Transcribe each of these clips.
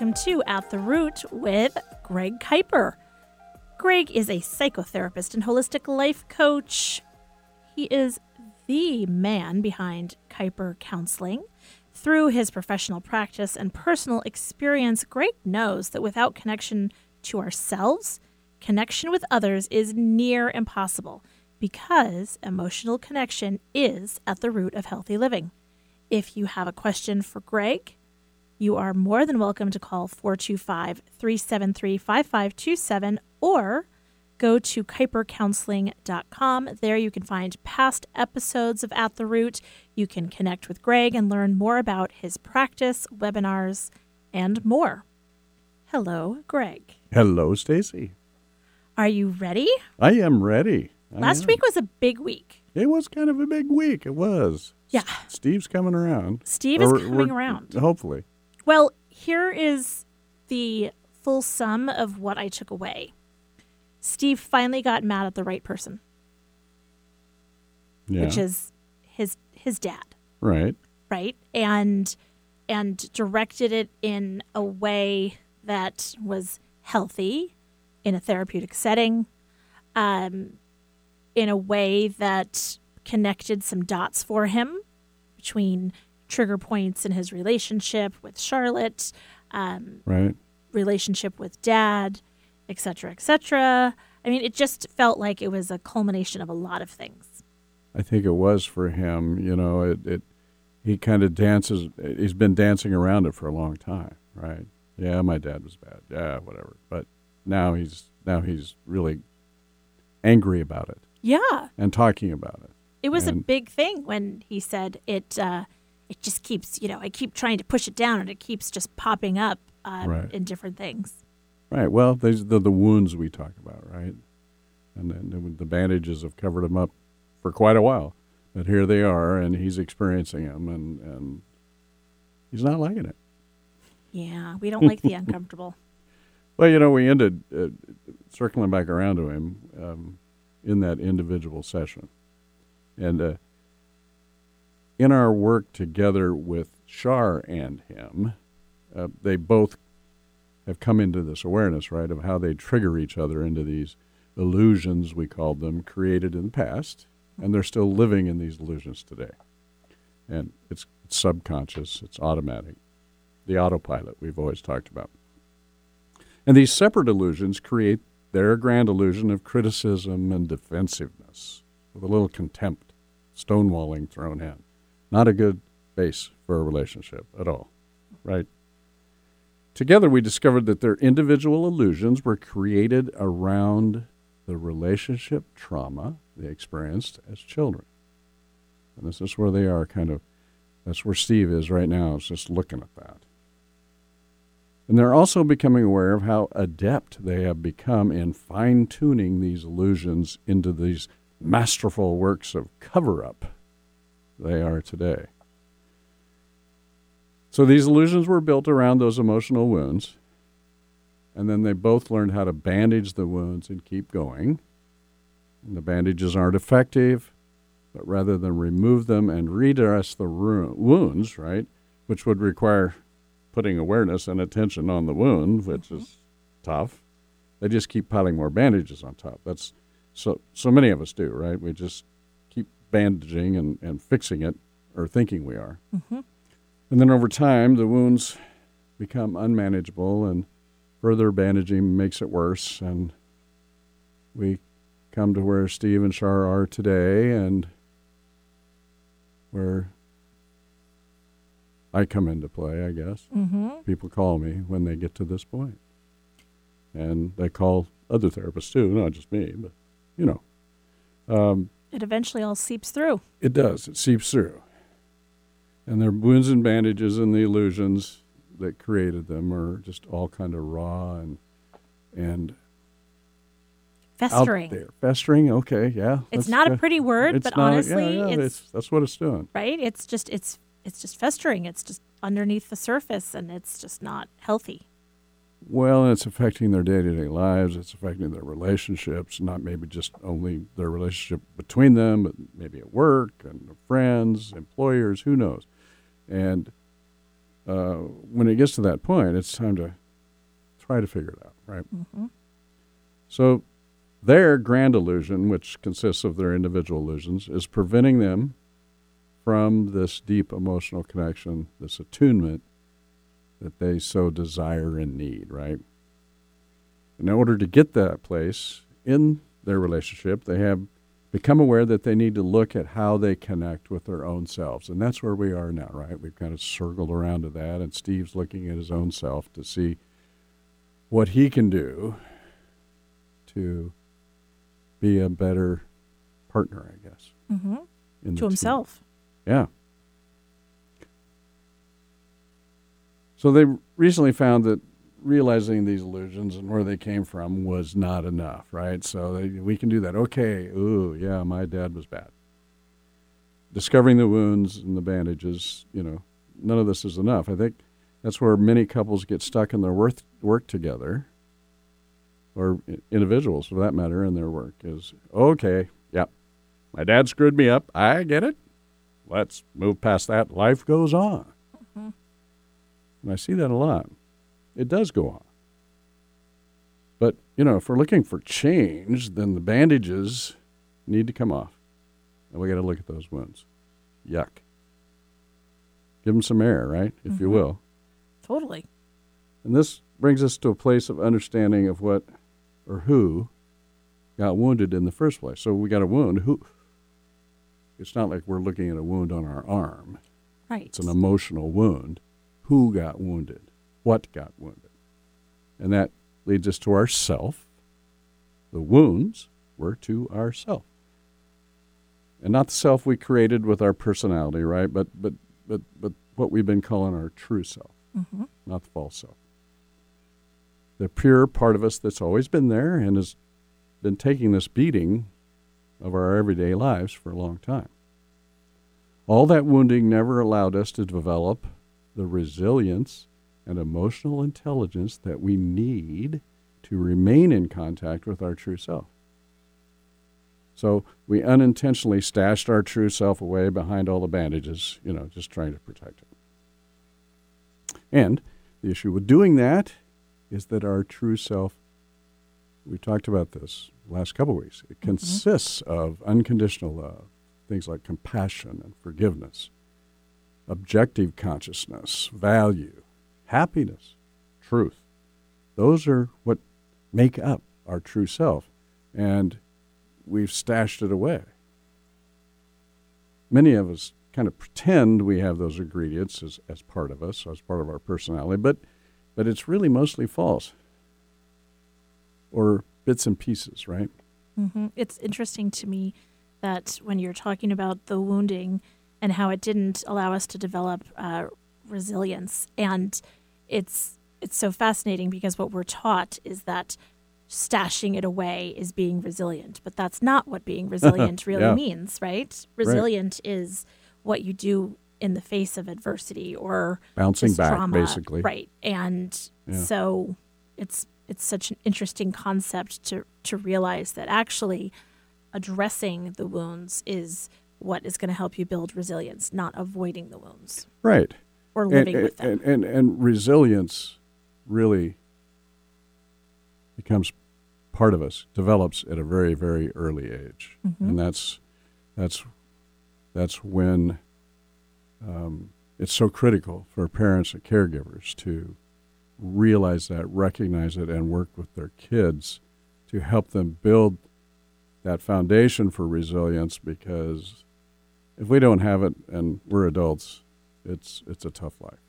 Welcome to At the Root with Greg Kuiper. Greg is a psychotherapist and holistic life coach. He is the man behind Kuiper Counseling. Through his professional practice and personal experience, Greg knows that without connection to ourselves, connection with others is near impossible because emotional connection is at the root of healthy living. If you have a question for Greg, you are more than welcome to call 425 373 5527 or go to kuipercounseling.com. There you can find past episodes of At the Root. You can connect with Greg and learn more about his practice, webinars, and more. Hello, Greg. Hello, Stacy. Are you ready? I am ready. I Last am. week was a big week. It was kind of a big week. It was. Yeah. Steve's coming around. Steve is coming around. Hopefully. Well, here is the full sum of what I took away. Steve finally got mad at the right person, Yeah. which is his his dad, right. right? And and directed it in a way that was healthy in a therapeutic setting, um, in a way that connected some dots for him between trigger points in his relationship with Charlotte, um, Right. relationship with dad, et cetera, et cetera. I mean, it just felt like it was a culmination of a lot of things. I think it was for him. You know, it. it he kind of dances. He's been dancing around it for a long time. Right. Yeah, my dad was bad. Yeah, whatever. But now he's now he's really angry about it Yeah, and talking about it. it was a big thing when he said it. Uh, it just keeps, you know, I keep trying to push it down, and it keeps just popping up um, Right. in different things. Right. Well, these are the, the wounds we talk about, right? And then the- the bandages have covered him up for quite a while. But here they are, and he's experiencing them, and, and he's not liking it. Yeah, we don't like the uncomfortable. Well, you know, we ended uh, circling back around to him um, in that individual session. And uh, in our work together with Shar and him, uh, they both have come into this awareness, right, of how they trigger each other into these illusions, we called them, created in the past. And they're still living in these illusions today. And it's, it's subconscious, it's automatic. The autopilot we've always talked about. And these separate illusions create their grand illusion of criticism and defensiveness, with a little contempt, stonewalling thrown in. Not a good base for a relationship at all, right? Together, we discovered that their individual illusions were created around the relationship trauma they experienced as children. And this is where they are kind of, that's where Steve is right now, is just looking at that. And they're also becoming aware of how adept they have become in fine tuning these illusions into these masterful works of cover up they are today. So these illusions were built around those emotional wounds, and then they both learned how to bandage the wounds and keep going. And the bandages aren't effective, but rather than remove them and redress the ru- wounds, right, which would require putting awareness and attention on the wound, which mm-hmm. is tough. They just keep piling more bandages on top. That's so so many of us do, right? We just bandaging and, and fixing it or thinking we are. Mhm. And then over time the wounds become unmanageable and further bandaging makes it worse and we come to where Steve and Shar are today and where I come into play, I guess. Mm-hmm. People call me when they get to this point. And they call other therapists too, not just me, but you know. Um, It eventually all seeps through. it does, it seeps through. And their wounds and bandages and the illusions that created them are just all kind of raw and and Festering. out there. Festering, okay, yeah. It's not a pretty word, It's but not honestly, yeah, yeah, it's that's what it's doing. right. It's just it's it's just festering. It's just underneath the surface, and it's just not healthy. Well, it's affecting their day to day lives. It's affecting their relationships, not maybe just only their relationship between them, but maybe at work and friends, employers, who knows. And uh, when it gets to that point, it's time to try to figure it out, right? Mm-hmm. So their grand illusion, which consists of their individual illusions, is preventing them from this deep emotional connection, this attunement that they so desire and need, right? In order to get that place in their relationship, they have become aware that they need to look at how they connect with their own selves. And that's where we are now, right? We've kind of circled around to that, and Steve's looking at his own self to see what he can do to be a better partner, I guess. Mm-hmm. To team. himself. Yeah. So they recently found that realizing these illusions and where they came from was not enough, right? So they, we can do that. Okay, ooh, yeah, my dad was bad. Discovering the wounds and the bandages, you know, none of this is enough. I think that's where many couples get stuck in their work, work together, or individuals for that matter, in their work is okay, yeah, my dad screwed me up. I get it let's move past that. Life goes on. Mhm. And I see that a lot. It does go on. But, you know, if we're looking for change, then the bandages need to come off. And we got to look at those wounds. Yuck. Give them some air, right? If you Mhm. will. Totally. And this brings us to a place of understanding of what or who got wounded in the first place. So we got a wound. Who? It's not like we're looking at a wound on our arm. Right. It's an emotional wound. Who got wounded? What got wounded? And that leads us to ourself. The wounds were to ourself. And not the self we created with our personality, right? But but but but what we've been calling our true self, mm-hmm. not the false self. The pure part of us that's always been there and has been taking this beating of our everyday lives for a long time. All that wounding never allowed us to develop the resilience and emotional intelligence that we need to remain in contact with our true self. So we unintentionally stashed our true self away behind all the bandages, you know, just trying to protect it. And the issue with doing that is that our true self, we talked about this last couple weeks, it mm-hmm. consists of unconditional love, things like compassion and forgiveness, objective consciousness, value, happiness, truth. Those are what make up our true self. And we've stashed it away. Many of us kind of pretend we have those ingredients as, as part of us, as part of our personality, but, but it's really mostly false or bits and pieces, right? Mm-hmm. It's interesting to me that when you're talking about the wounding and how it didn't allow us to develop uh, resilience, and it's it's so fascinating because what we're taught is that stashing it away is being resilient, but that's not what being resilient really Yeah. means, right? Resilient is what you do in the face of adversity or Bouncing back, trauma, basically. right? And Yeah. so it's it's such an interesting concept to to realize that actually addressing the wounds is what is going to help you build resilience, not avoiding the wounds Right. or living and, with them. and, and, and resilience really becomes part of us, develops at a very, very early age. Mhm. And that's, that's, that's when um, it's so critical for parents and caregivers to realize that, recognize it, and work with their kids to help them build that foundation for resilience because if we don't have it and we're adults, it's it's a tough life.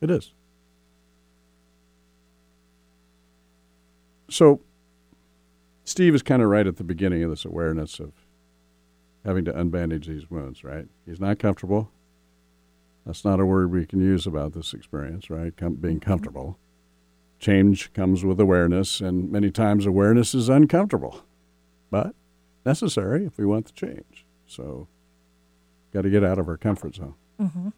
It is. So Steve is kind of right at the beginning of this awareness of having to unbandage these wounds, right? He's not comfortable. That's not a word we can use about this experience, right? Com- being mm-hmm. comfortable. Change comes with awareness, and many times awareness is uncomfortable, but necessary if we want the change. So, got to get out of our comfort zone. hmm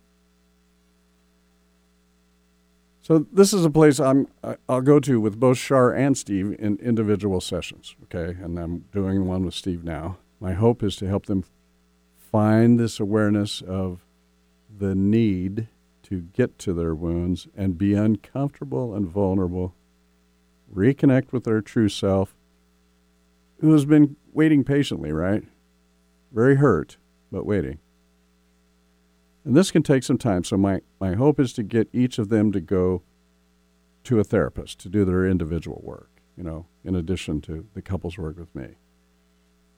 So this is a place I'm I'll go to with both Shar and Steve in individual sessions. Okay, and I'm doing one with Steve now. My hope is to help them find this awareness of the need to get to their wounds and be uncomfortable and vulnerable, reconnect with their true self, who has been waiting patiently, right? Very hurt, but waiting. And this can take some time. So, my, my hope is to get each of them to go to a therapist to do their individual work, you know, in addition to the couples work with me.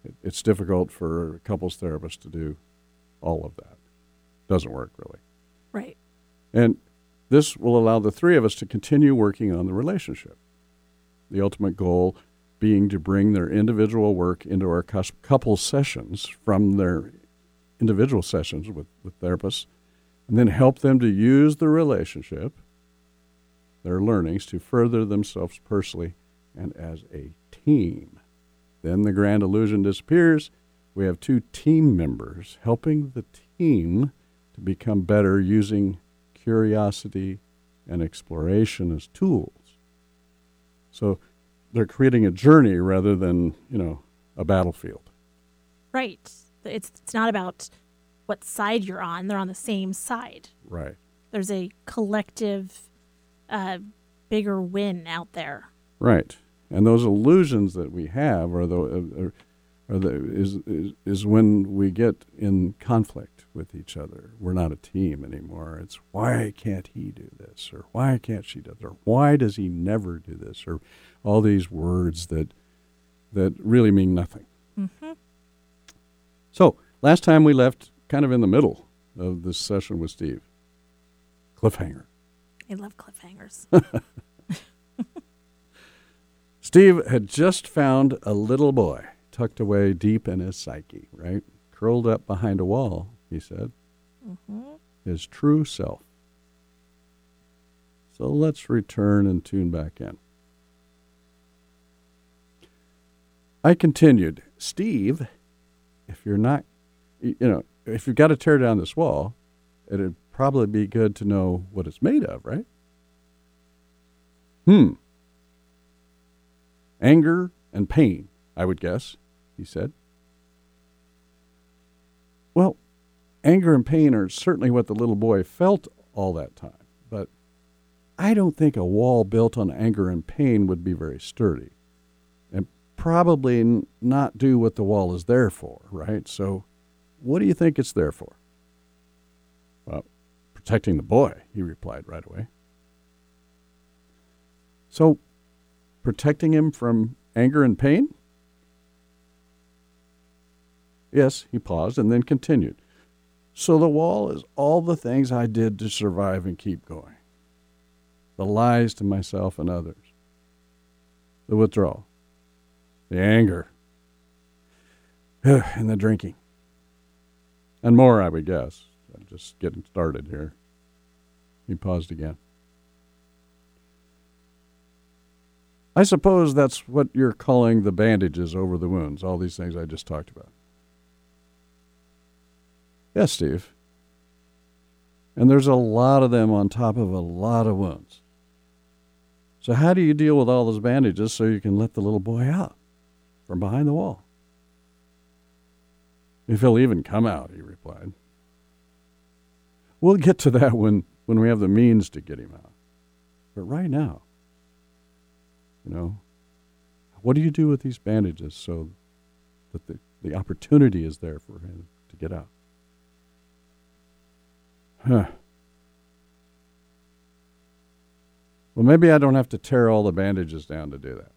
It, it's difficult for a couples therapist to do all of that. Doesn't work really. Right. And this will allow the three of us to continue working on the relationship. The ultimate goal being to bring their individual work into our couple sessions from their individual sessions with, with therapists, and then help them to use the relationship, their learnings, to further themselves personally and as a team. Then the grand illusion disappears. We have two team members helping the team to become better using curiosity and exploration as tools. So they're creating a journey rather than, you know, a battlefield. Right. It's it's not about what side you're on. They're on the same side. Right. There's a collective uh, bigger win out there. Right. And those illusions that we have are the are, are the is, is is when we get in conflict with each other. We're not a team anymore. It's why can't he do this or why can't she do this or why does he never do this or all these words that that really mean nothing. Mm-hmm. So last time we left kind of in the middle of this session with Steve. Cliffhanger. I love cliffhangers. Steve had just found a little boy tucked away deep in his psyche, right? Curled up behind a wall, he said. Mm-hmm. His true self. So let's return and tune back in. I continued, Steve, if you're not, you know, if you've got to tear down this wall, it'd probably be good to know what it's made of, right? Hmm. Anger and pain, I would guess, he said. Well, anger and pain are certainly what the little boy felt all that time, but I don't think a wall built on anger and pain would be very sturdy probably not do what the wall is there for, right? So, what do you think it's there for? Well, protecting the boy, he replied right away. So, protecting him from anger and pain? Yes, he paused and then continued. So the wall is all the things I did to survive and keep going the lies to myself and others, the withdrawal, the anger, and the drinking. And more, I would guess. I'm just getting started here. He paused again. I suppose that's what you're calling the bandages over the wounds, all these things I just talked about. Yes, Steve. And there's a lot of them on top of a lot of wounds. So, how do you deal with all those bandages so you can let the little boy out from behind the wall? If he'll even come out, he replied. We'll get to that when, when we have the means to get him out. But right now, you know, what do you do with these bandages so that the, the opportunity is there for him to get out? Huh. Well, maybe I don't have to tear all the bandages down to do that.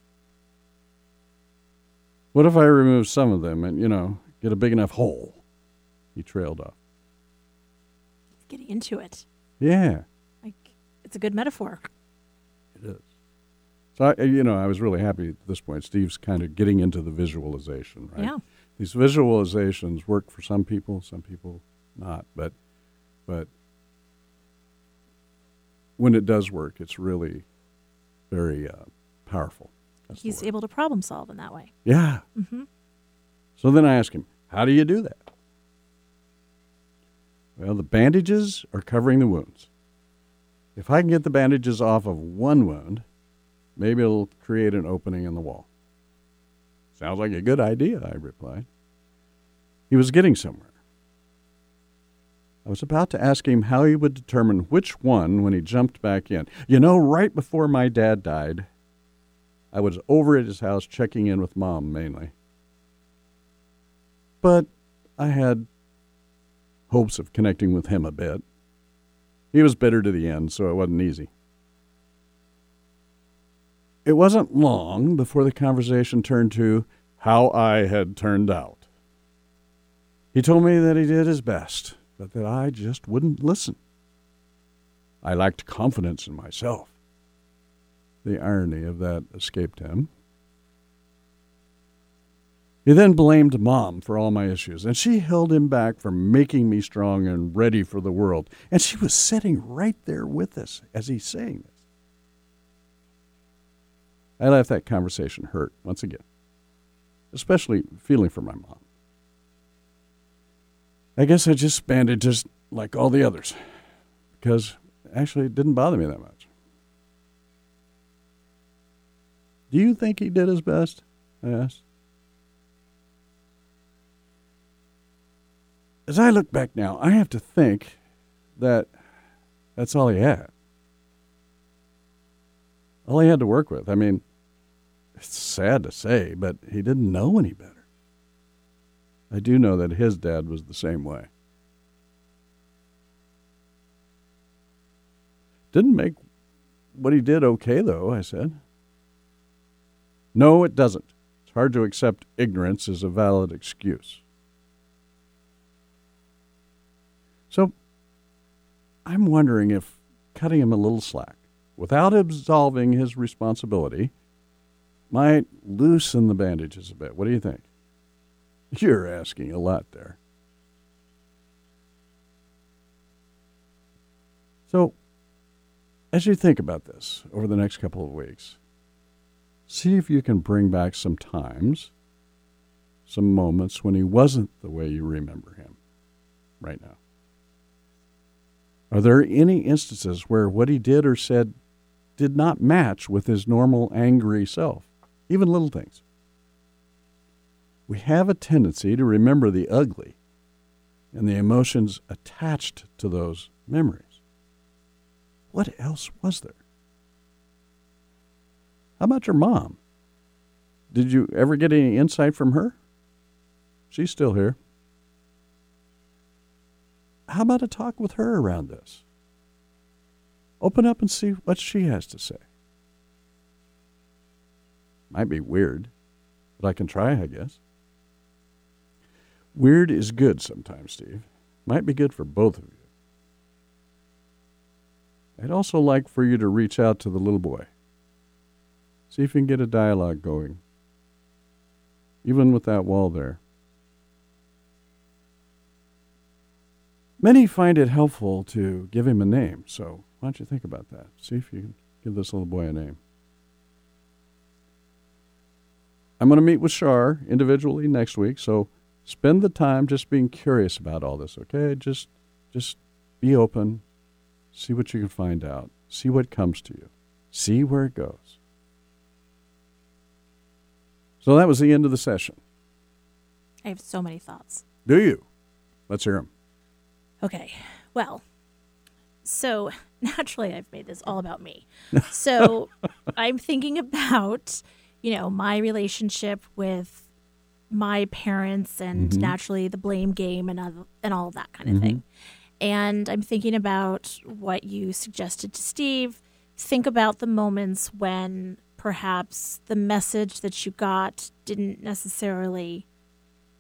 What if I remove some of them and, you know, get a big enough hole? He trailed off. Getting into it. Yeah. Like, it's a good metaphor. It is. So, I, you know, I was really happy at this point. Steve's kind of getting into the visualization, right? Yeah. These visualizations work for some people, some people not. But, but when it does work, it's really very uh, powerful. That's He's able to problem solve in that way. Yeah. Mm-hmm. So then I ask him, how do you do that? Well, the bandages are covering the wounds. If I can get the bandages off of one wound, maybe it'll create an opening in the wall. Sounds like a good idea, I replied. He was getting somewhere. I was about to ask him how he would determine which one when he jumped back in. You know, right before my dad died, I was over at his house checking in with mom mainly. But I had hopes of connecting with him a bit. He was bitter to the end, so it wasn't easy. It wasn't long before the conversation turned to how I had turned out. He told me that he did his best, but that I just wouldn't listen. I lacked confidence in myself. The irony of that escaped him. He then blamed Mom for all my issues, and she held him back from making me strong and ready for the world. And she was sitting right there with us as he's saying this. I left that conversation hurt once again, especially feeling for my mom. I guess I just banded just like all the others because actually it didn't bother me that much. Do you think he did his best? I asked. As I look back now, I have to think that that's all he had. All he had to work with. I mean, it's sad to say, but he didn't know any better. I do know that his dad was the same way. Didn't make what he did okay, though, I said. No, it doesn't. It's hard to accept ignorance as a valid excuse. So I'm wondering if cutting him a little slack without absolving his responsibility might loosen the bandages a bit. What do you think? You're asking a lot there. So, as you think about this over the next couple of weeks, see if you can bring back some times, some moments when he wasn't the way you remember him right now. Are there any instances where what he did or said did not match with his normal angry self? Even little things we have a tendency to remember the ugly and the emotions attached to those memories. What else was there? How about your mom? Did you ever get any insight from her? She's still here. How about a talk with her around this? Open up and see what she has to say. Might be weird, but I can try, I guess. Weird is good sometimes, Steve. Might be good for both of you. I'd also like for you to reach out to the little boy. See if you can get a dialogue going, even with that wall there. Many find it helpful to give him a name, so why don't you think about that? See if you can give this little boy a name. I'm going to meet with Shar individually next week, so spend the time just being curious about all this, okay? Just just be open, see what you can find out, see what comes to you, see where it goes. So that was the end of the session. I have so many thoughts. Do you? Let's hear them. Okay. Well, so naturally, I've made this all about me. So I'm thinking about, you know, my relationship with my parents and mm-hmm. naturally the blame game and, uh, and all of that kind of mm-hmm. thing. And I'm thinking about what you suggested to Steve. Think about the moments when perhaps the message that you got didn't necessarily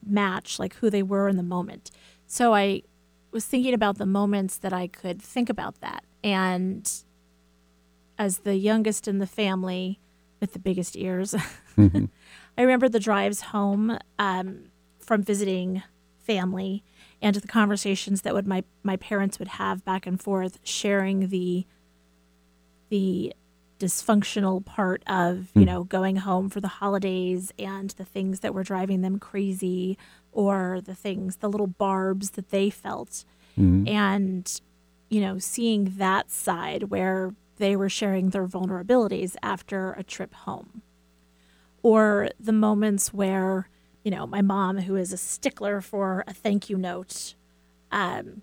match like who they were in the moment. So I was thinking about the moments that I could think about that. And as the youngest in the family with the biggest ears, mm-hmm. I remember the drives home um, from visiting family and the conversations that would my my parents would have back and forth, sharing the the dysfunctional part of you mm. know going home for the holidays and the things that were driving them crazy or the things the little barbs that they felt mm-hmm. and you know seeing that side where they were sharing their vulnerabilities after a trip home or the moments where you know my mom who is a stickler for a thank you note um,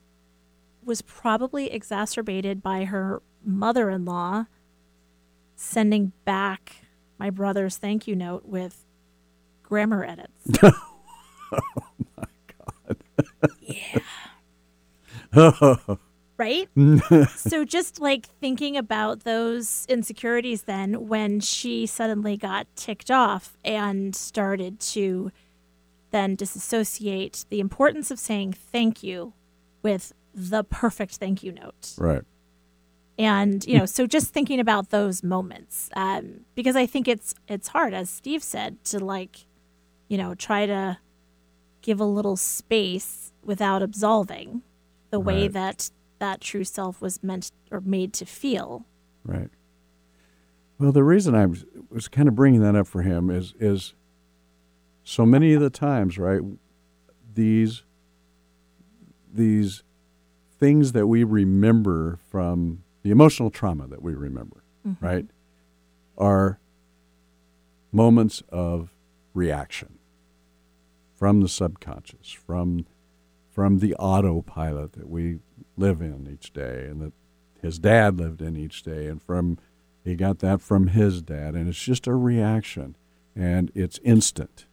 was probably exacerbated by her mother in law sending back my brother's thank you note with grammar edits. Oh my god. yeah. Oh. Right? so just like thinking about those insecurities then when she suddenly got ticked off and started to then disassociate the importance of saying thank you with the perfect thank you note. Right. And you know, so just thinking about those moments, um, because I think it's it's hard, as Steve said, to like, you know, try to give a little space without absolving the way that that true self was meant or made to feel. Right. Well, the reason I was, was kind of bringing that up for him is is so many of the times, right? These these things that we remember from the emotional trauma that we remember, mm-hmm. right, are moments of reaction from the subconscious, from from the autopilot that we live in each day and that his dad lived in each day and from he got that from his dad. And it's just a reaction and it's instant.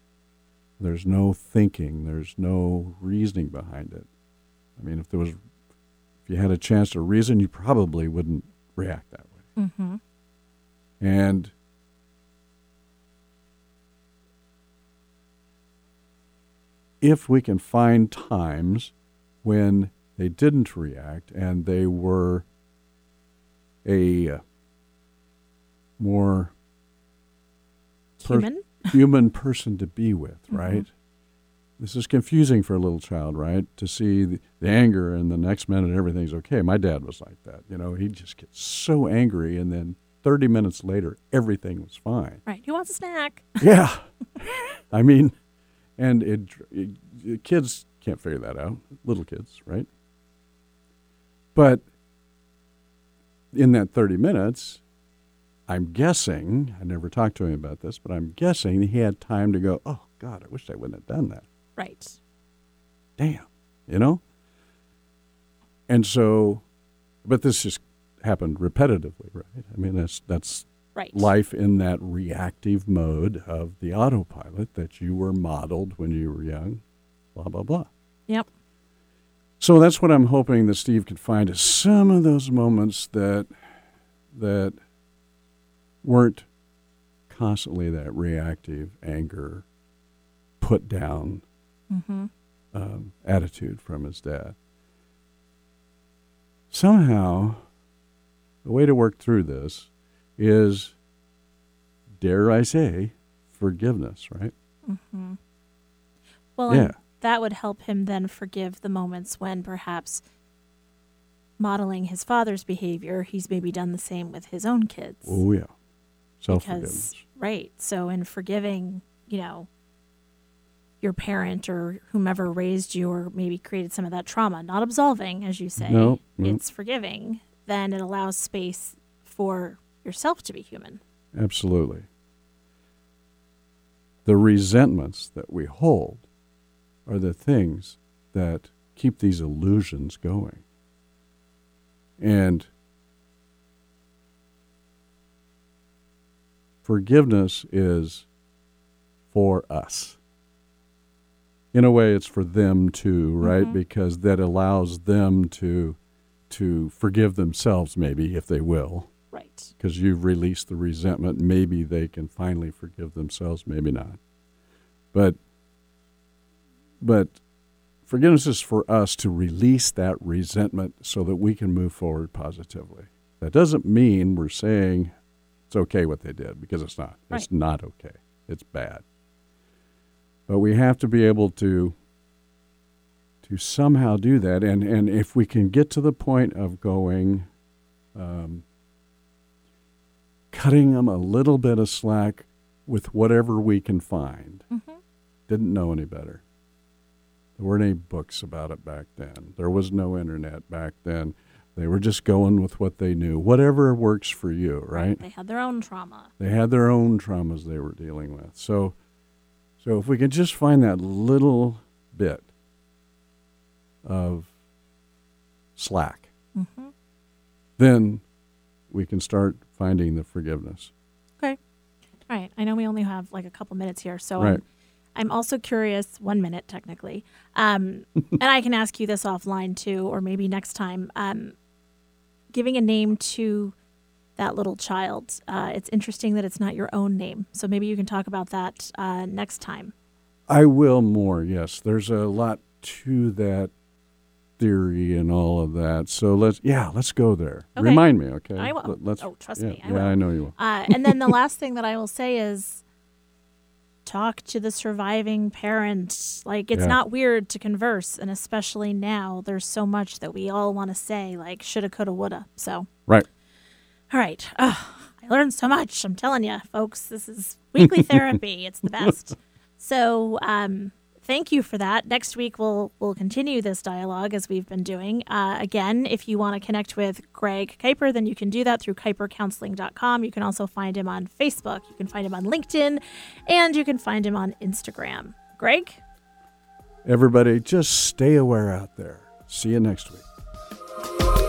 There's no thinking. There's no reasoning behind it. I mean if there was you had a chance to reason you probably wouldn't react that way Mm-hmm. and if we can find times when they didn't react and they were a uh, more Per- Human. person to be with, Mhm. right? This is confusing for a little child, right? To see the, the anger and the next minute everything's okay. My dad was like that. You know, he'd just get so angry and then 30 minutes later everything was fine. Right. Who wants a snack? Yeah. I mean, and it, it, kids can't figure that out. Little kids, right? But in that 30 minutes, I'm guessing, I never talked to him about this, but I'm guessing he had time to go, oh, God, I wish I wouldn't have done that. Right. Damn. You know? And so, but this just happened repetitively, right? I mean, that's, that's Right. life in that reactive mode of the autopilot that you were modeled when you were young, blah, blah, blah. Yep. So that's what I'm hoping that Steve could find is some of those moments that that weren't constantly that reactive anger, put down Mm-hmm. um, attitude from his dad. Somehow, the way to work through this is, dare I say, forgiveness, right? Mm-hmm. Well, Yeah. that would help him then forgive the moments when perhaps modeling his father's behavior, he's maybe done the same with his own kids. Oh, yeah. Self forgiveness. right so in forgiving you know your parent or whomever raised you or maybe created some of that trauma not absolving as you say No, no. it's forgiving then it allows space for yourself to be human Absolutely. The resentments that we hold are the things that keep these illusions going. And forgiveness is for us. In a way, it's for them too, right? Mhm. Because that allows them to to forgive themselves, maybe if they will right because you've released the resentment. Maybe they can finally forgive themselves, maybe not. But but forgiveness is for us to release that resentment so that we can move forward positively. That doesn't mean we're saying it's okay what they did because it's not. It's not okay. It's bad. But we have to be able to to somehow do that and and if we can get to the point of going um, cutting them a little bit of slack with whatever we can find. mm-hmm. Didn't know any better. There weren't any books about it back then. There was no internet back then. They were just going with what they knew. Whatever works for you, right? they had their own trauma They had their own traumas they were dealing with. So so if we can just find that little bit of slack, Mm-hmm. then we can start finding the forgiveness. Okay. All right. I know we only have like a couple minutes here, so Right. I'm, I'm also curious. One minute, technically, um, and I can ask you this offline too, or maybe next time. Um, giving a name to that little child. Uh, it's interesting that it's not your own name, so maybe you can talk about that uh, next time. I will more, yes. There's a lot to that theory and all of that. So let's, yeah, let's go there. Okay. Remind me, okay? I will. Let- Let's, oh, trust yeah, me, I yeah, will. I know you will. Uh, and then the last thing that I will say is talk to the surviving parent. Like, it's Yeah. not weird to converse. And especially now, there's so much that we all want to say, like, shoulda, coulda, woulda. So, Right. All right. Ugh, I learned so much. I'm telling you, folks, this is weekly therapy. It's the best. So, um, thank you for that. Next week we'll we'll continue this dialogue as we've been doing. Uh, again, if you want to connect with Greg Kuiper, then you can do that through kuipercounseling.com. You can also find him on Facebook. You can find him on LinkedIn, and you can find him on Instagram. Greg. Everybody, just stay aware out there. See you next week.